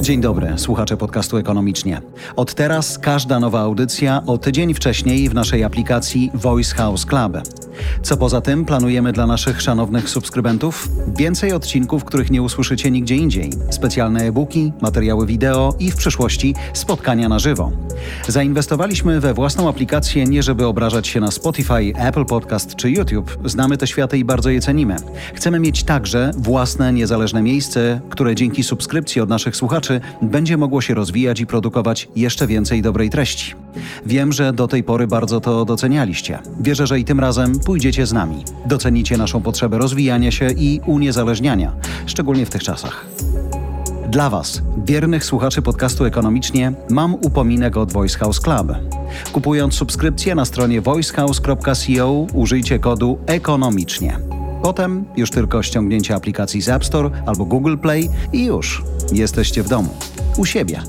Dzień dobry, słuchacze podcastu Ekonomicznie. Od teraz każda nowa audycja o tydzień wcześniej w naszej aplikacji Voice House Club. Co poza tym planujemy dla naszych szanownych subskrybentów? Więcej odcinków, których nie usłyszycie nigdzie indziej. Specjalne e-booki, materiały wideo i w przyszłości spotkania na żywo. Zainwestowaliśmy we własną aplikację nie żeby obrażać się na Spotify, Apple Podcast czy YouTube. Znamy te światy i bardzo je cenimy. Chcemy mieć także własne niezależne miejsce, które dzięki subskrypcji od naszych słuchaczy będzie mogło się rozwijać i produkować jeszcze więcej dobrej treści. Wiem, że do tej pory bardzo to docenialiście. Wierzę, że i tym razem pójdziecie z nami. Docenicie naszą potrzebę rozwijania się i uniezależniania, szczególnie w tych czasach. Dla Was, wiernych słuchaczy podcastu Ekonomicznie, mam upominek od Voice House Club. Kupując subskrypcję na stronie voicehouse.co użyjcie kodu ekonomicznie. Potem już tylko ściągnięcie aplikacji z App Store albo Google Play i już jesteście w domu, u siebie.